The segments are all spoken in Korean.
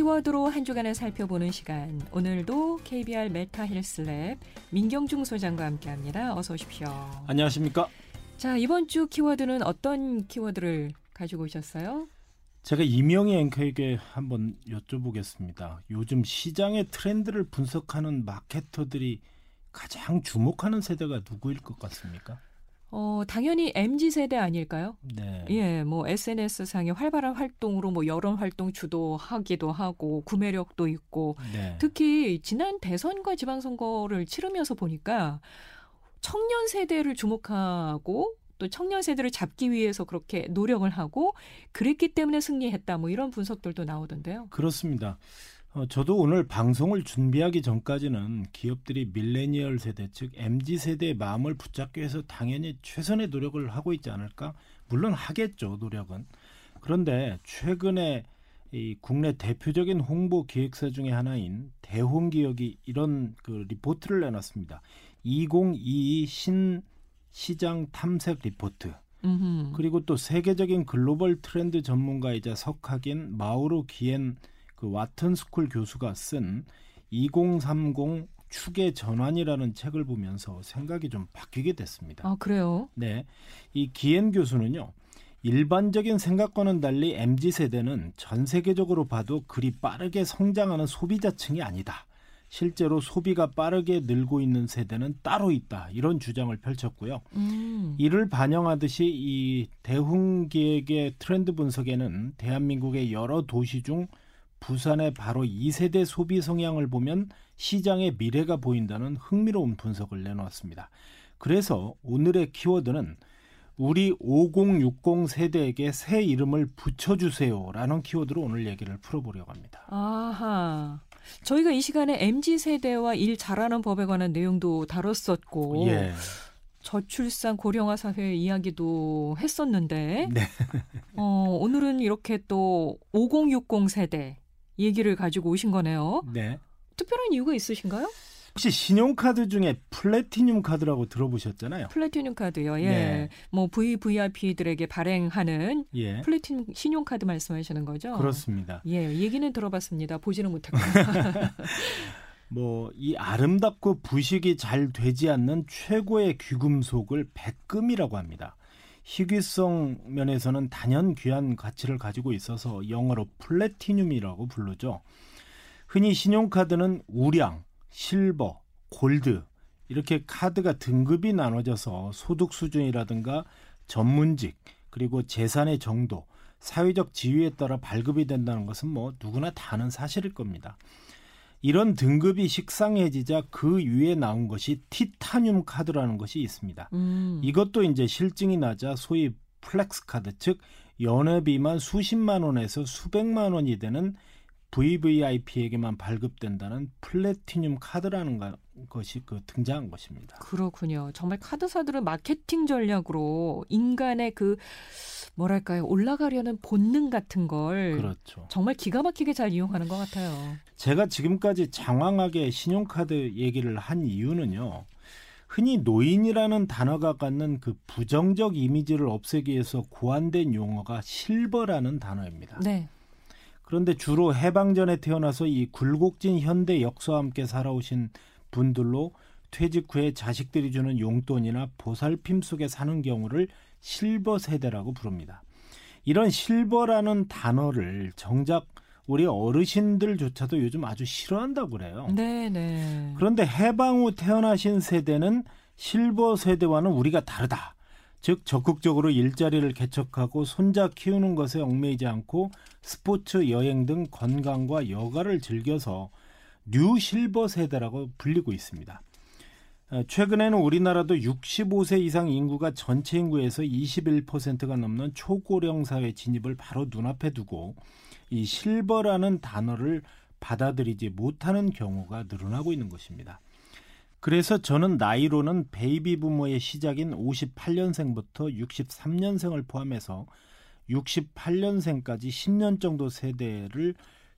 키워드로 한 주간을 살펴보는 시간. 오늘도 KBR 메타 헬스랩 민경중 소장과 함께합니다. 어서 오십시오. 안녕하십니까? 자 이번 주 키워드는 어떤 키워드를 가지고 오셨어요? 제가 이명희 앵커에게 한번 여쭤보겠습니다. 요즘 시장의 트렌드를 분석하는 마케터들이 가장 주목하는 세대가 누구일 것 같습니까? 어, 당연히 MZ 세대 아닐까요? 네. 예, 뭐 SNS 상의 활발한 활동으로 뭐 여론 활동 주도하기도 하고 구매력도 있고 네. 특히 지난 대선과 지방 선거를 치르면서 보니까 청년 세대를 주목하고 또 청년 세대를 잡기 위해서 그렇게 노력을 하고 그랬기 때문에 승리했다 뭐 이런 분석들도 나오던데요. 그렇습니다. 어, 저도 오늘 방송을 준비하기 전까지는 기업들이 밀레니얼 세대 즉 MZ 세대의 마음을 붙잡기 위해서 당연히 최선의 노력을 하고 있지 않을까? 물론 하겠죠 노력은. 그런데 최근에 이 국내 대표적인 홍보 기획사 중의 하나인 대홍기업이 이런 그 리포트를 내놨습니다. 2022 신 시장 탐색 리포트. 음흠. 그리고 또 세계적인 글로벌 트렌드 전문가이자 석학인 마우로 기엔 그 와튼 스쿨 교수가 쓴 2030 축의 전환이라는 책을 보면서 생각이 좀 바뀌게 됐습니다. 아 그래요? 네, 이 기엔 교수는요. 일반적인 생각과는 달리 mz 세대는 전 세계적으로 봐도 그리 빠르게 성장하는 소비자층이 아니다. 실제로 소비가 빠르게 늘고 있는 세대는 따로 있다. 이런 주장을 펼쳤고요. 음. 이를 반영하듯이 이 대흥 기획의 트렌드 분석에는 대한민국의 여러 도시 중 부산의 바로 2세대 소비 성향을 보면 시장의 미래가 보인다는 흥미로운 분석을 내놓았습니다. 그래서 오늘의 키워드는 우리 5060 세대에게 새 이름을 붙여주세요라는 키워드로 오늘 얘기를 풀어보려고 합니다. 아하. 저희가 이 시간에 MZ 세대와 일 잘하는 법에 관한 내용도 다뤘었고 예. 저출산 고령화 사회 이야기도 했었는데 네. 어, 오늘은 이렇게 또 5060 세대 얘기를 가지고 오신 거네요. 네. 특별한 이유가 있으신가요? 혹시 신용카드 중에 플래티늄 카드라고 들어보셨잖아요. 플래티늄 카드요. 예. 네. 뭐 VVIP들에게 발행하는 예. 플래티늄 신용카드 말씀하시는 거죠? 그렇습니다. 예, 얘기는 들어봤습니다. 보지는 못했고. 뭐 이 아름답고 부식이 잘 되지 않는 최고의 귀금속을 백금이라고 합니다. 희귀성 면에서는 단연 귀한 가치를 가지고 있어서 영어로 플래티늄이라고 부르죠. 흔히 신용카드는 우량, 실버, 골드 이렇게 카드가 등급이 나눠져서 소득 수준이라든가 전문직 그리고 재산의 정도, 사회적 지위에 따라 발급이 된다는 것은 뭐 누구나 다 아는 사실일 겁니다. 이런 등급이 식상해지자 그 위에 나온 것이 티타늄 카드라는 것이 있습니다. 음. 이것도 이제 싫증이 나자 소위 flex 카드 즉 연회비만 수십만 원에서 수백만 원이 되는 VVIP에게만 발급된다는 플래티늄 카드라는 가- 것이 그 등장한 것입니다. 그렇군요. 정말 카드사들은 마케팅 전략으로 인간의 그 뭐랄까요 올라가려는 본능 같은 걸 그렇죠. 정말 기가 막히게 잘 이용하는 것 같아요. 제가 지금까지 장황하게 신용카드 얘기를 한 이유는요. 흔히 노인이라는 단어가 갖는 그 부정적 이미지를 없애기 위해서 고안된 용어가 실버라는 단어입니다. 네. 그런데 주로 해방 전에 태어나서 이 굴곡진 현대 역사와 함께 살아오신 분들로 퇴직 후에 자식들이 주는 용돈이나 보살핌 속에 사는 경우를 실버 세대라고 부릅니다. 이런 실버라는 단어를 정작 우리 어르신들조차도 요즘 아주 싫어한다고 그래요. 네, 네. 그런데 해방 후 태어나신 세대는 실버 세대와는 우리가 다르다. 즉 적극적으로 일자리를 개척하고 손자 키우는 것에 얽매이지 않고 스포츠, 여행 등 건강과 여가를 즐겨서 new silver 세대라고 불리고 있습니다. 어, 최근에는 우리나라도 65세 이상 인구가 전체 인구에서 21%가 넘는 초고령 사회 진입을 바로 눈앞에 두고 이 실버라는 단어를 받아들이지 못하는 경우가 늘어나고 있는 것입니다. 그래서 저는 나이로는 베이비 부모의 시작인 58년생부터 63년생을 포함해서 68년생까지 10년 정도 세대를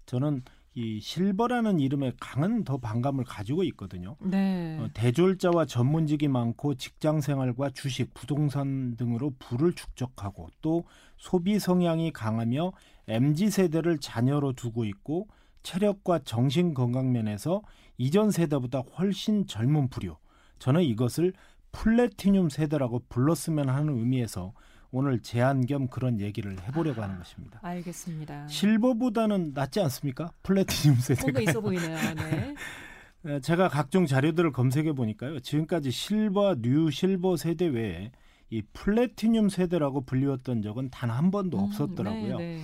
저는 이 실버라는 이름에 강한 더 반감을 가지고 있거든요. 네. 어, 대졸자와 전문직이 많고 직장 생활과 주식, 부동산 등으로 부를 축적하고 또 소비 성향이 강하며 MZ 세대를 자녀로 두고 있고 체력과 정신 건강 면에서 이전 세대보다 훨씬 젊은 부류. 저는 이것을 플래티늄 세대라고 불렀으면 하는 의미에서 오늘 제안 겸 그런 얘기를 해보려고 하는 것입니다. 알겠습니다. 실버보다는 낫지 않습니까? 플래티늄 세대가. 뭔가 있어 보이네요. 네. 에, 제가 각종 자료들을 검색해 보니까요. 지금까지 실버, new silver 세대 외에 이 플래티늄 세대라고 불리웠던 적은 단 한 번도 음, 없었더라고요. 네, 네.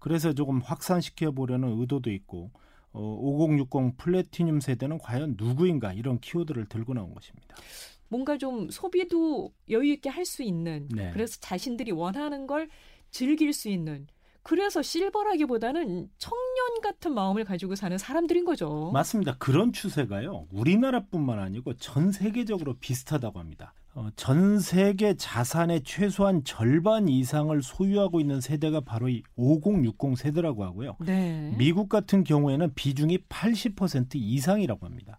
그래서 조금 확산시켜 보려는 의도도 있고 어, 5060 플래티늄 세대는 과연 누구인가 이런 키워드를 들고 나온 것입니다. 뭔가 좀 소비도 여유 있게 할 수 있는 네. 그래서 자신들이 원하는 걸 즐길 수 있는 그래서 실버라기보다는 청년 같은 마음을 가지고 사는 사람들인 거죠. 맞습니다. 그런 추세가요. 우리나라뿐만 아니고 전 세계적으로 비슷하다고 합니다. 어, 전 세계 자산의 최소한 절반 이상을 소유하고 있는 세대가 바로 이 5060 세대라고 하고요. 네. 미국 같은 경우에는 비중이 80% 이상이라고 합니다.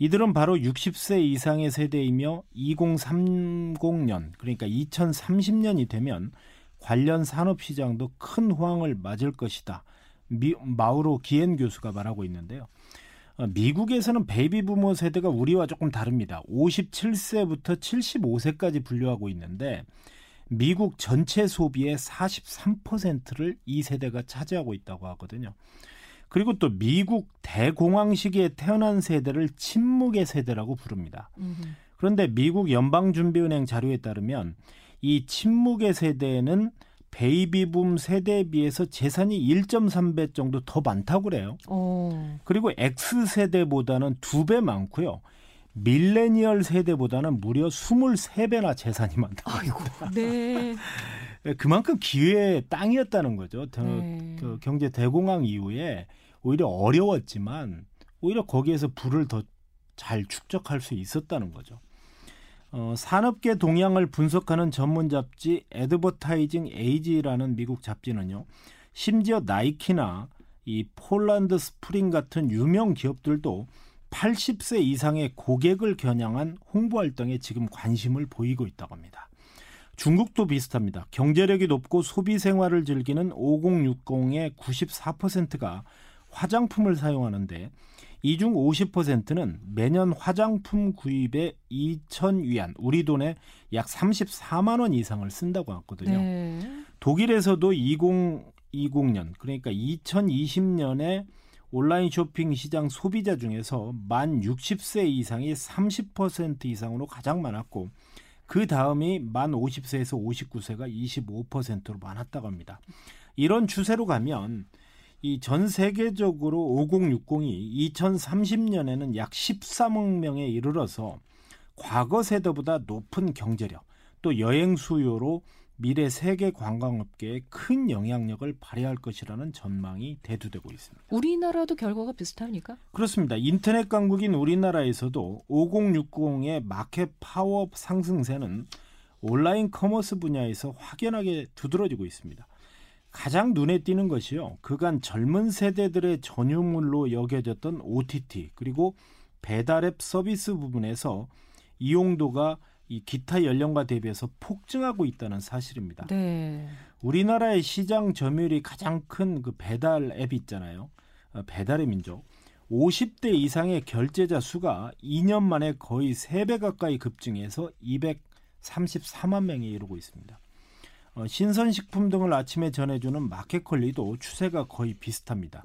이들은 바로 60세 이상의 세대이며 2030년 그러니까 2030년이 되면 관련 산업 시장도 큰 호황을 맞을 것이다. 미, 마우로 기엔 교수가 말하고 있는데요. 어, 미국에서는 베이비 부머 세대가 우리와 조금 다릅니다. 57세부터 75세까지 분류하고 있는데 미국 전체 소비의 43%를 이 세대가 차지하고 있다고 하거든요. 그리고 또 미국 대공황 시기에 태어난 세대를 침묵의 세대라고 부릅니다. 음흠. 그런데 미국 연방준비은행 자료에 따르면 이 침묵의 세대는 베이비붐 세대에 비해서 재산이 1.3배 정도 더 많다고 그래요. 어. 그리고 X세대보다는 두 배 많고요. 밀레니얼 세대보다는 무려 23배나 재산이 많다고 아이고. 네. 그만큼 기회의 땅이었다는 거죠. 더- 네. 그 경제 대공황 이후에 오히려 어려웠지만 오히려 거기에서 부를 더잘 축적할 수 있었다는 거죠. 어, 산업계 동향을 분석하는 전문 잡지 Advertising Age라는 미국 잡지는요. 심지어 나이키나 이 Poland Spring 같은 유명 기업들도 80세 이상의 고객을 겨냥한 홍보 활동에 지금 관심을 보이고 있다고 합니다. 중국도 비슷합니다. 경제력이 높고 소비 생활을 즐기는 5060의 94%가 화장품을 사용하는데 이 중 50%는 매년 화장품 구입에 2,000위안, 우리 돈에 약 34만 원 이상을 쓴다고 하거든요. 네. 독일에서도 2020년 그러니까 2020년에 온라인 쇼핑 시장 소비자 중에서 만 60세 이상이 30% 이상으로 가장 많았고 그 다음이 만 50세에서 59세가 25%로 많았다고 합니다. 이런 추세로 가면 이 전 세계적으로 5060이 2030년에는 약 13억 명에 이르러서 과거 세대보다 높은 경제력 또 여행 수요로 미래 세계 관광업계에 큰 영향력을 발휘할 것이라는 전망이 대두되고 있습니다. 우리나라도 결과가 비슷합니까? 그렇습니다. 인터넷 강국인 우리나라에서도 5060의 마켓 파워 상승세는 온라인 commerce 분야에서 확연하게 두드러지고 있습니다. 가장 눈에 띄는 것이요. 그간 젊은 세대들의 전유물로 여겨졌던 OTT 그리고 배달앱 서비스 부분에서 이용도가 이 기타 연령과 대비해서 폭증하고 있다는 사실입니다. 네. 우리나라의 시장 점유율이 가장 큰 그 배달 앱 있잖아요. 어, 배달의 민족. 50대 이상의 결제자 수가 2년 만에 거의 3배 가까이 급증해서 234만 명에 이르고 있습니다. 어, 신선식품 등을 아침에 전해주는 마켓컬리도 추세가 거의 비슷합니다.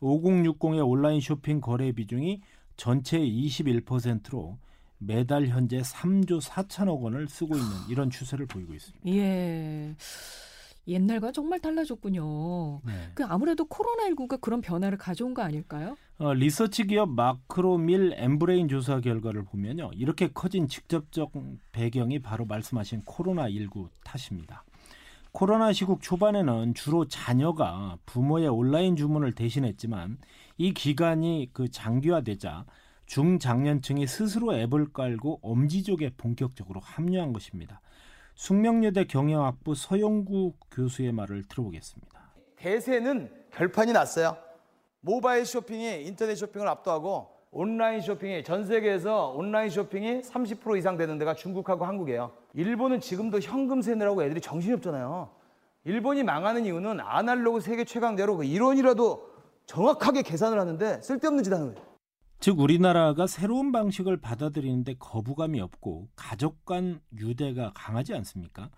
5060의 온라인 쇼핑 거래 비중이 전체의 21%로 매달 현재 3조 4천억 원을 쓰고 있는 이런 추세를 보이고 있습니다. 예. 옛날과 정말 달라졌군요. 네. 그 아무래도 코로나19가 그런 변화를 가져온 거 아닐까요? 어, 리서치 기업 마크로밀 엠브레인 조사 결과를 보면요. 이렇게 커진 직접적 배경이 바로 말씀하신 코로나19 탓입니다. 코로나 시국 초반에는 주로 자녀가 부모의 온라인 주문을 대신했지만 이 기간이 그 장기화되자 중장년층이 스스로 앱을 깔고 엄지족에 본격적으로 합류한 것입니다. 숙명여대 경영학부 서영구 교수의 말을 들어보겠습니다. 대세는 결판이 났어요. 모바일 쇼핑이 인터넷 쇼핑을 압도하고 온라인 쇼핑이 전 세계에서 온라인 쇼핑이 30% 이상 되는 데가 중국하고 한국이에요. 일본은 지금도 현금 세느라고 애들이 정신이 없잖아요. 일본이 망하는 이유는 아날로그 세계 최강대로 그 이론이라도 정확하게 계산을 하는데 쓸데없는 짓 하는 거예요. 즉 우리나라가 새로운 방식을 받아들이는데 거부감이 없고 가족 간 유대가 강하지 않습니까?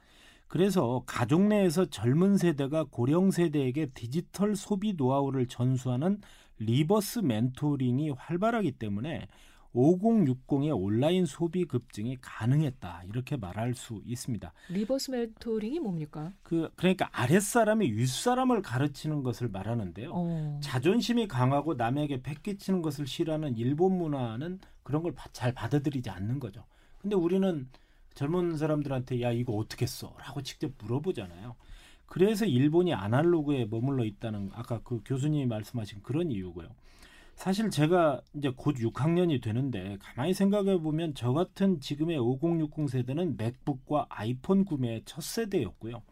그래서 가족 내에서 젊은 세대가 고령 세대에게 디지털 소비 노하우를 전수하는 reverse mentoring이 활발하기 때문에 5060의 온라인 소비 급증이 가능했다 이렇게 말할 수 있습니다. reverse mentoring이 뭡니까? 그 그러니까 아랫사람이 윗사람을 가르치는 것을 말하는데요. 어. 자존심이 강하고 남에게 폐 끼치는 것을 싫어하는 일본 문화는 그런 걸 잘 받아들이지 않는 거죠. 근데 우리는 젊은 사람들한테 야 이거 어떻게 써?라고 직접 물어보잖아요. 그래서 일본이 아날로그에 머물러 있다는 아까 그 교수님이 말씀하신 그런 이유고요. 사실 제가 이제 곧 6학년이 되는데 가만히 생각해 보면 저 같은 지금의 5060 세대는 맥북과 아이폰 구매의 첫 세대였고요.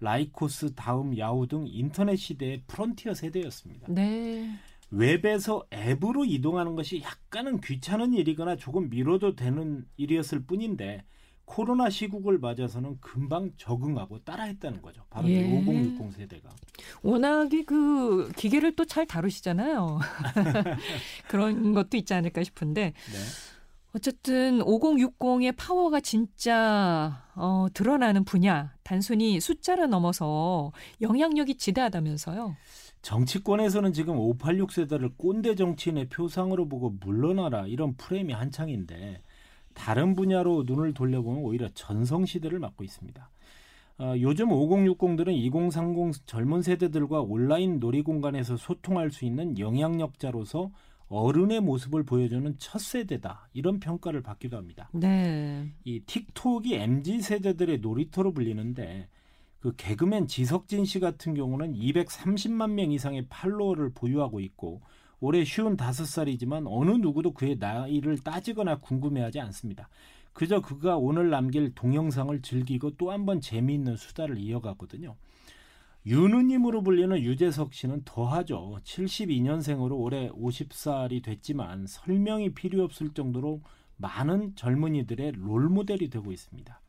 라이코스, 다음, 야후 등 인터넷 시대의 프론티어 세대였습니다. 네. 웹에서 앱으로 이동하는 것이 약간은 귀찮은 일이거나 조금 미뤄도 되는 일이었을 뿐인데 코로나 시국을 맞아서는 금방 적응하고 따라했다는 거죠. 바로 예. 5060 세대가. 워낙에 그 기계를 또 잘 다루시잖아요. 그런 것도 있지 않을까 싶은데 네. 어쨌든 5060의 파워가 진짜 어, 드러나는 분야 단순히 숫자를 넘어서 영향력이 지대하다면서요. 정치권에서는 지금 586 세대를 꼰대 정치인의 표상으로 보고 물러나라 이런 프레임이 한창인데 다른 분야로 눈을 돌려보면 오히려 전성 시대를 맞고 있습니다. 어, 요즘 5060들은 2030 젊은 세대들과 온라인 놀이 공간에서 소통할 수 있는 영향력자로서 어른의 모습을 보여주는 첫 세대다 이런 평가를 받기도 합니다. 네. 이 틱톡이 mz 세대들의 놀이터로 불리는데 그 개그맨 지석진 씨 같은 경우는 230만 명 이상의 팔로워를 보유하고 있고 올해 쉬운 다섯 살이지만 어느 누구도 그의 나이를 따지거나 궁금해하지 않습니다. 그저 그가 오늘 남길 동영상을 즐기고 또 한 번 재미있는 수다를 이어가거든요. 유느님으로 불리는 유재석 씨는 더하죠. 72년생으로 올해 50살이 됐지만 설명이 필요 없을 정도로 많은 젊은이들의 롤모델이 되고 있습니다.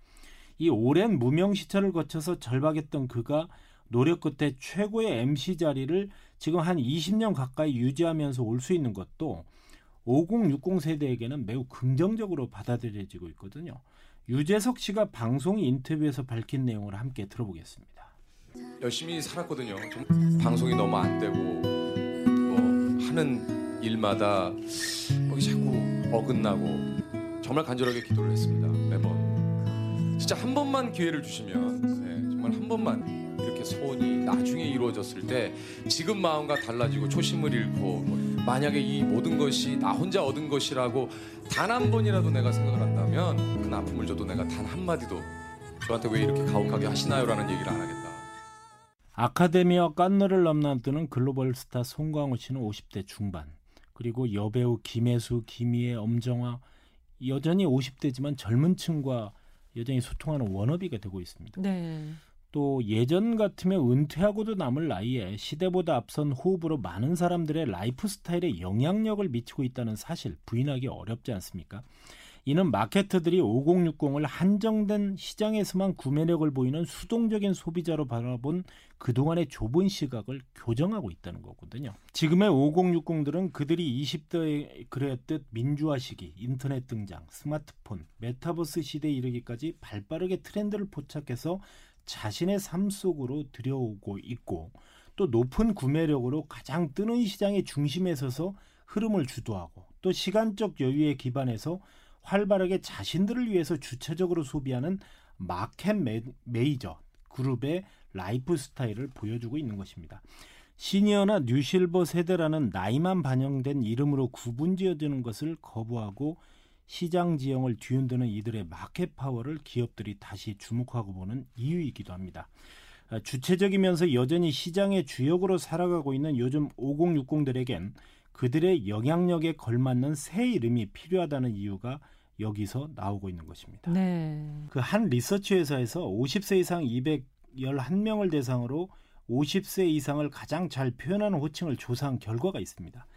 이 오랜 무명 시차를 거쳐서 절박했던 그가 노력 끝에 최고의 MC 자리를 지금 한 20년 가까이 유지하면서 올 수 있는 것도 5060 세대에게는 매우 긍정적으로 받아들여지고 있거든요. 유재석 씨가 방송 인터뷰에서 밝힌 내용을 함께 들어보겠습니다. 열심히 살았거든요. 좀 방송이 너무 안 되고 뭐 하는 일마다 거기 자꾸 어긋나고 정말 간절하게 기도를 했습니다. 매번 진짜 한 번만 기회를 주시면 네, 정말 한 번만 이렇게 소원이 나중에 이루어졌을 때 지금 마음과 달라지고 초심을 잃고 뭐 만약에 이 모든 것이 나 혼자 얻은 것이라고 단 한 번이라도 내가 생각을 한다면 그 아픔을 줘도 내가 단 한마디도 저한테 왜 이렇게 가혹하게 하시나요라는 얘기를 안 하겠다. 아카데미와 깐너를 넘나드는 글로벌 스타 송강호 씨는 50대 중반 그리고 여배우 김혜수, 김희애, 엄정화 여전히 50대지만 젊은 층과 여전히 소통하는 wannabe가 되고 있습니다. 네. 또 예전 같으면 은퇴하고도 남을 나이에 시대보다 앞선 호흡으로 많은 사람들의 라이프 스타일에 영향력을 미치고 있다는 사실 부인하기 어렵지 않습니까? 이는 마케터들이 5060을 한정된 시장에서만 구매력을 보이는 수동적인 소비자로 바라본 그동안의 좁은 시각을 교정하고 있다는 거거든요. 지금의 5060들은 그들이 20대에 그랬듯 민주화 시기, 인터넷 등장, 스마트폰, 메타버스 시대에 이르기까지 발빠르게 트렌드를 포착해서 자신의 삶 속으로 들여오고 있고 또 높은 구매력으로 가장 뜨는 시장의 중심에 서서 흐름을 주도하고 또 시간적 여유에 기반해서 활발하게 자신들을 위해서 주체적으로 소비하는 market major group의 라이프 스타일을 보여주고 있는 것입니다. 시니어나 new silver 세대라는 나이만 반영된 이름으로 구분 지어지는 것을 거부하고 시장 지형을 뒤흔드는 이들의 market power를 기업들이 다시 주목하고 보는 이유이기도 합니다. 주체적이면서 여전히 시장의 주역으로 살아가고 있는 요즘 5060들에겐 그들의 영향력에 걸맞는 새 이름이 필요하다는 이유가 여기서 나오고 있는 것입니다. 네. 그 한 리서치 회사에서 50세 이상 211명을 대상으로 50세 이상을 가장 잘 표현하는 호칭을 조사한 결과가 있습니다.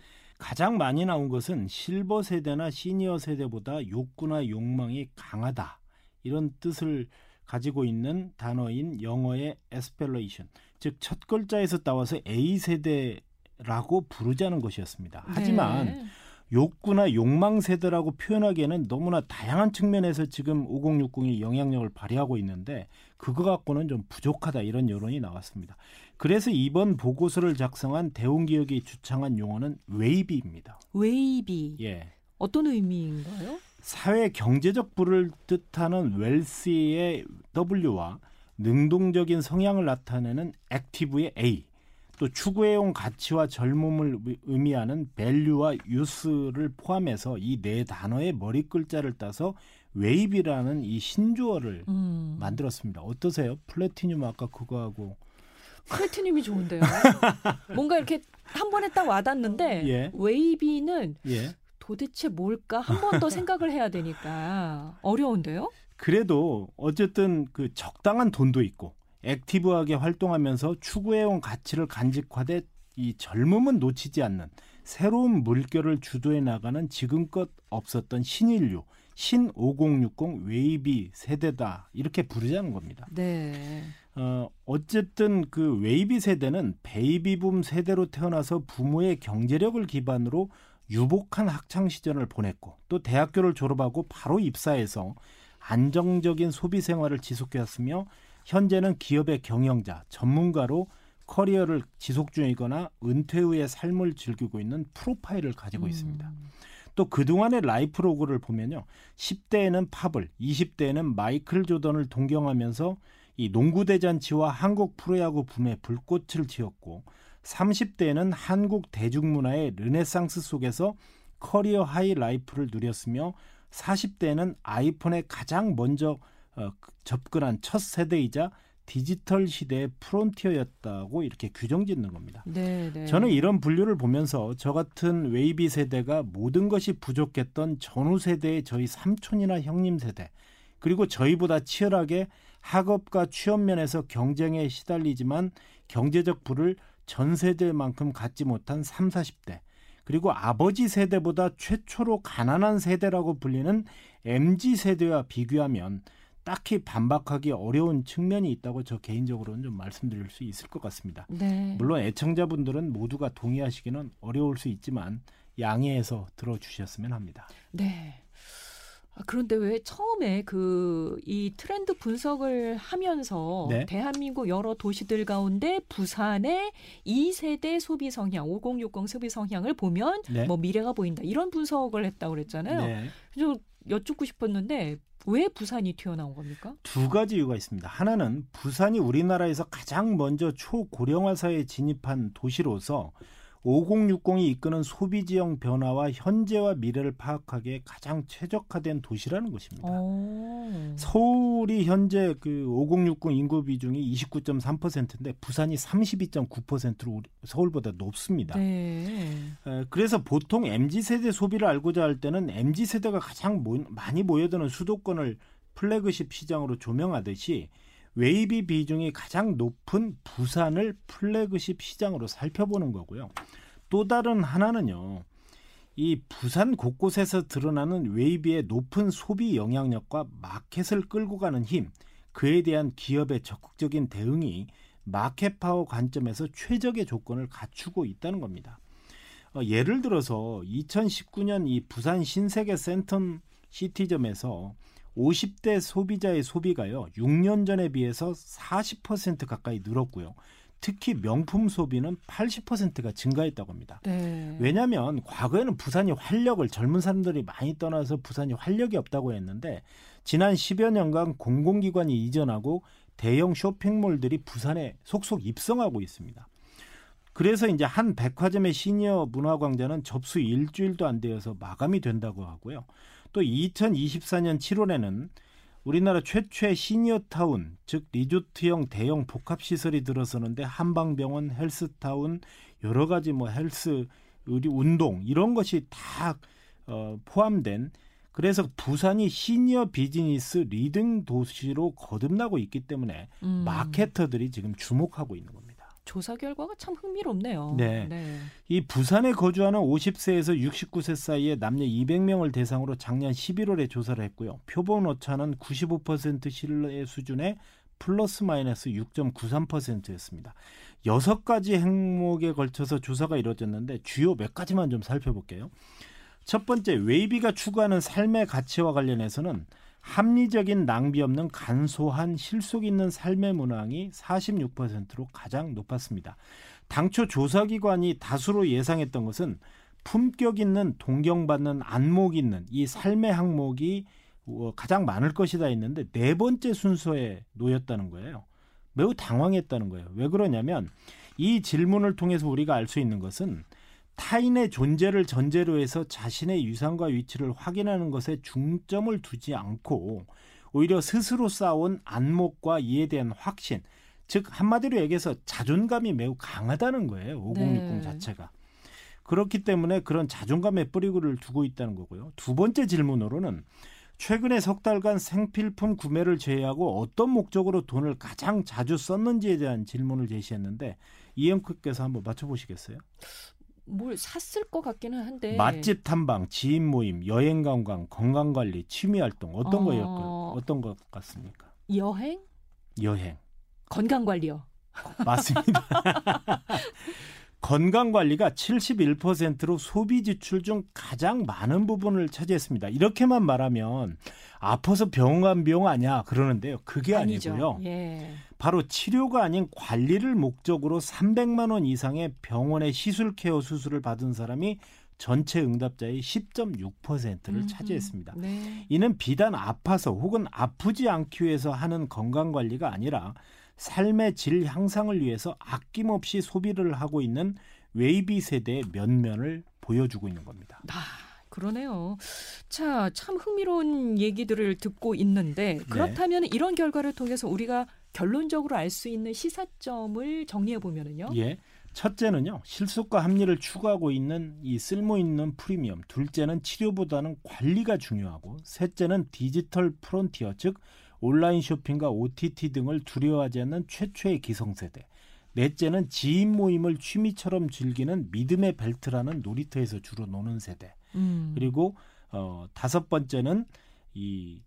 가장 많이 나온 것은 실버 세대나 시니어 세대보다 욕구나 욕망이 강하다. 이런 뜻을 가지고 있는 단어인 영어의 aspiration, 즉 첫 글자에서 따와서 A 세대 세대라고 부르자는 것이었습니다. 하지만 네. 욕구나 욕망 세대라고 표현하기에는 너무나 다양한 측면에서 지금 5060이 영향력을 발휘하고 있는데 그거 갖고는 좀 부족하다 이런 여론이 나왔습니다. 그래서 이번 보고서를 작성한 대홍기획이 주창한 용어는 WAVY입니다. WAVY 예. 어떤 의미인가요? 사회 경제적 부를 뜻하는 웰시의 W와 능동적인 성향을 나타내는 active의 A, 또 추구해온 가치와 젊음을 의- 의미하는 value와 youth를 포함해서 이 네 단어의 머리 글자를 따서 WAVY라는 이 신조어를 음. 만들었습니다. 어떠세요? 플래티늄 아까 그거하고 platinum이 좋은데요. 뭔가 이렇게 한 번에 딱 와닿는데 예. WAVY는 예. 도대체 뭘까 한 번 더 생각을 해야 되니까 어려운데요. 그래도 어쨌든 그 적당한 돈도 있고 active하게 활동하면서 추구해온 가치를 간직하되 이 젊음은 놓치지 않는 새로운 물결을 주도해 나가는 지금껏 없었던 신인류 신 5060 WAVY 세대다 이렇게 부르자는 겁니다. 네. 어, 어쨌든 그 WAVY 세대는 베이비붐 세대로 태어나서 부모의 경제력을 기반으로 유복한 학창 시절을 보냈고 또 대학교를 졸업하고 바로 입사해서 안정적인 소비 생활을 지속해왔으며 현재는 기업의 경영자, 전문가로 커리어를 지속 중이거나 은퇴 후의 삶을 즐기고 있는 프로파일을 가지고 있습니다. 음. 또 그동안의 life log를 보면요. 10대에는 팝을, 20대에는 마이클 조던을 동경하면서 이 농구 대잔치와 한국 프로야구 붐에 불꽃을 튀었고 30대에는 한국 대중문화의 르네상스 속에서 career high life를 누렸으며 40대에는 아이폰에 가장 먼저 어, 접근한 첫 세대이자 디지털 시대의 프론티어였다고 이렇게 규정짓는 겁니다. 네, 네. 저는 이런 분류를 보면서 저 같은 WAVY 세대가 모든 것이 부족했던 전후 세대의 저희 삼촌이나 형님 세대 그리고 저희보다 치열하게 학업과 취업 면에서 경쟁에 시달리지만 경제적 부를 전 세대만큼 갖지 못한 3, 40대 그리고 아버지 세대보다 최초로 가난한 세대라고 불리는 MZ 세대와 비교하면 딱히 반박하기 어려운 측면이 있다고 저 개인적으로는 좀 말씀드릴 수 있을 것 같습니다. 네. 물론 애청자분들은 모두가 동의하시기는 어려울 수 있지만 양해해서 들어주셨으면 합니다. 네. 아, 그런데 왜 처음에 그 이 트렌드 분석을 하면서 네. 대한민국 여러 도시들 가운데 부산의 2세대 소비 성향, 5060 소비 성향을 보면 네. 뭐 미래가 보인다 이런 분석을 했다고 그랬잖아요. 네. 좀 여쭙고 싶었는데 왜 부산이 튀어나온 겁니까? 두 가지 이유가 있습니다. 하나는 부산이 우리나라에서 가장 먼저 초고령화 사회에 진입한 도시로서 5060이 이끄는 소비 지형 변화와 현재와 미래를 파악하기에 가장 최적화된 도시라는 것입니다. 어. 서울이 현재 그 5060 인구 비중이 29.3%인데 부산이 32.9%로 서울보다 높습니다. 네. 에, 그래서 보통 MZ 세대 소비를 알고자 할 때는 MZ 세대가 가장 모, 많이 모여드는 수도권을 플래그십 시장으로 조명하듯이 WAVY 비중이 가장 높은 부산을 플래그십 시장으로 살펴보는 거고요. 또 다른 하나는요. 이 부산 곳곳에서 드러나는 WAVY의 높은 소비 영향력과 market을 끌고 가는 힘, 그에 대한 기업의 적극적인 대응이 market power 관점에서 최적의 조건을 갖추고 있다는 겁니다. 어, 예를 들어서 2019년 이 부산 신세계 센텀 시티점에서 50대 소비자의 소비가요. 6년 전에 비해서 40% 가까이 늘었고요. 특히 명품 소비는 80%가 증가했다고 합니다. 네. 왜냐하면 과거에는 부산이 활력을 젊은 사람들이 많이 떠나서 부산이 활력이 없다고 했는데 지난 10여 년간 공공기관이 이전하고 대형 쇼핑몰들이 부산에 속속 입성하고 있습니다. 그래서 이제 한 백화점의 시니어 문화광장은 접수 일주일도 안 되어서 마감이 된다고 하고요. 또 2024년 7월에는 우리나라 최초의 시니어타운, 즉 리조트형 대형 복합시설이 들어서는데 한방병원, 헬스타운, 여러 가지 뭐 헬스, 의료, 운동 이런 것이 다 어, 포함된 그래서 부산이 시니어 비즈니스 leading 도시로 거듭나고 있기 때문에 음. 마케터들이 지금 주목하고 있는 겁니다. 조사 결과가 참 흥미롭네요. 네. 네. 이 부산에 거주하는 50세에서 69세 사이의 남녀 200명을 대상으로 작년 11월에 조사를 했고요. 표본 오차는 95% 신뢰 수준의 플러스 마이너스 6.93%였습니다. 여섯 가지 행목에 걸쳐서 조사가 이루어졌는데 주요 몇 가지만 좀 살펴볼게요. 첫 번째, 웨이비가 추구하는 삶의 가치와 관련해서는 합리적인 낭비 없는 간소한 실속 있는 삶의 문항이 46%로 가장 높았습니다. 당초 조사기관이 다수로 예상했던 것은 품격 있는 동경받는 안목 있는 이 삶의 항목이 어, 가장 많을 것이다 했는데 네 번째 순서에 놓였다는 거예요. 매우 당황했다는 거예요. 왜 그러냐면 이 질문을 통해서 우리가 알 수 있는 것은 타인의 존재를 전제로 해서 자신의 유산과 위치를 확인하는 것에 중점을 두지 않고 오히려 스스로 쌓아온 안목과 이에 대한 확신, 즉 한마디로 얘기해서 자존감이 매우 강하다는 거예요. 5060 네. 자체가. 그렇기 때문에 그런 자존감의 뿌리를 두고 있다는 거고요. 두 번째 질문으로는 최근에 석 달간 생필품 구매를 제외하고 어떤 목적으로 돈을 가장 자주 썼는지에 대한 질문을 제시했는데 이영크께서 한번 맞춰보시겠어요? 뭘 샀을 것 같기는 한데 맛집 탐방, 지인 모임, 여행 관광, 건강 관리, 취미 활동 어떤 어. 거였 어떤 것 같습니까? 여행, 여행 건강 관리요. 맞습니다. 건강 관리가 71%로 소비 지출 중 가장 많은 부분을 차지했습니다. 이렇게만 말하면 아파서 병원 간 비용 아니야 그러는데요. 그게 아니죠. 아니고요. 예. 바로 치료가 아닌 관리를 목적으로 300만 원 이상의 병원의 시술 케어 수술을 받은 사람이 전체 응답자의 10.6%를 음, 차지했습니다. 네. 이는 비단 아파서 혹은 아프지 않기 위해서 하는 건강 관리가 아니라 삶의 질 향상을 위해서 아낌없이 소비를 하고 있는 WAVY 세대의 면면을 보여주고 있는 겁니다. 아, 그러네요. 자, 참 흥미로운 얘기들을 듣고 있는데 네. 그렇다면 이런 결과를 통해서 우리가 결론적으로 알 수 있는 시사점을 정리해 보면은요. 예. 첫째는요, 실속과 합리를 추구하고 있는 이 쓸모 있는 프리미엄. 둘째는 치료보다는 관리가 중요하고, 셋째는 디지털 프론티어, 즉 온라인 쇼핑과 OTT 등을 두려워하지 않는 최초의 기성세대. 넷째는 지인 모임을 취미처럼 즐기는 믿음의 벨트라는 놀이터에서 주로 노는 세대. 음. 그리고 어, 다섯 번째는 이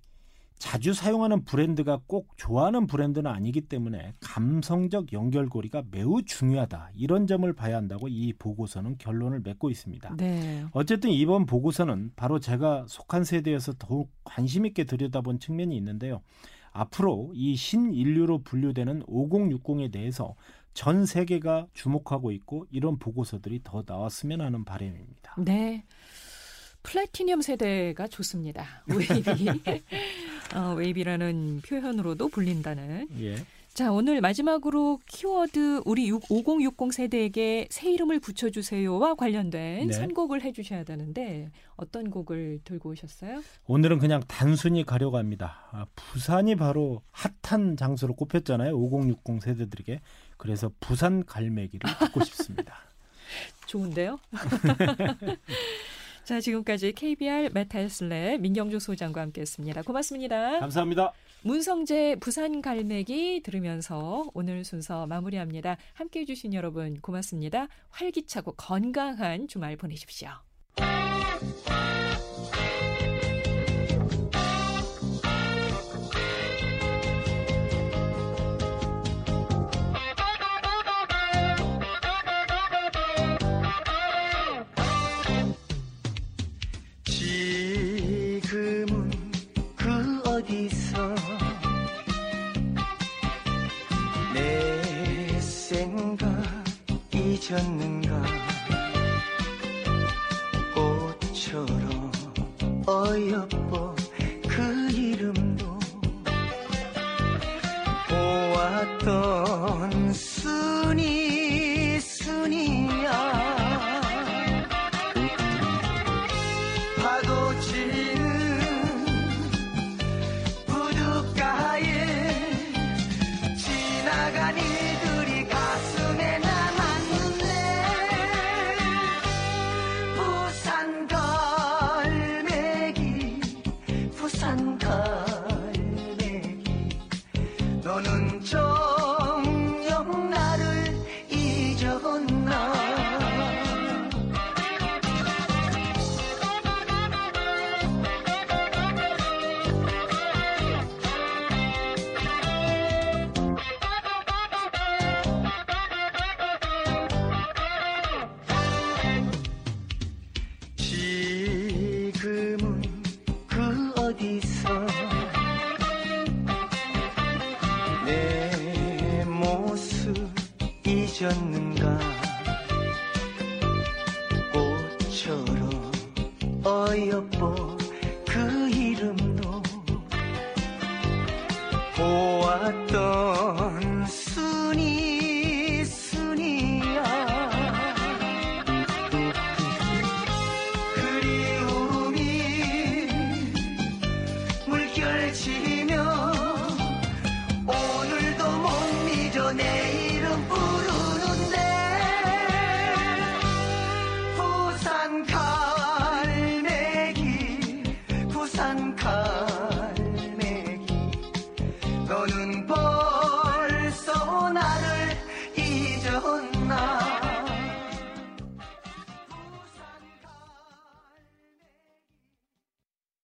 자주 사용하는 브랜드가 꼭 좋아하는 브랜드는 아니기 때문에 감성적 연결고리가 매우 중요하다. 이런 점을 봐야 한다고 이 보고서는 결론을 맺고 있습니다. 네. 어쨌든 이번 보고서는 바로 제가 속한 세대여서 더욱 관심 있게 들여다본 측면이 있는데요. 앞으로 이 신인류로 분류되는 5060에 대해서 전 세계가 주목하고 있고 이런 보고서들이 더 나왔으면 하는 바람입니다. 네. 플래티늄 세대가 좋습니다. WAVY. 어, WAVY라는 표현으로도 불린다는. 예. 자, 오늘 마지막으로 키워드 우리 6, 5060 세대에게 새 이름을 붙여주세요와 관련된 네. 선곡을 해주셔야 되는데 어떤 곡을 들고 오셨어요? 오늘은 그냥 단순히 가려고 합니다. 아, 부산이 바로 핫한 장소로 꼽혔잖아요. 5060 세대들에게. 그래서 부산 갈매기를 듣고 싶습니다. 좋은데요? 자, 지금까지 KBR 메탈슬랩 민경주 소장과 함께했습니다. 고맙습니다. 감사합니다. 문성재 부산 갈매기 들으면서 오늘 순서 마무리합니다. 함께해 주신 여러분 고맙습니다. 활기차고 건강한 주말 보내십시오. 어 여보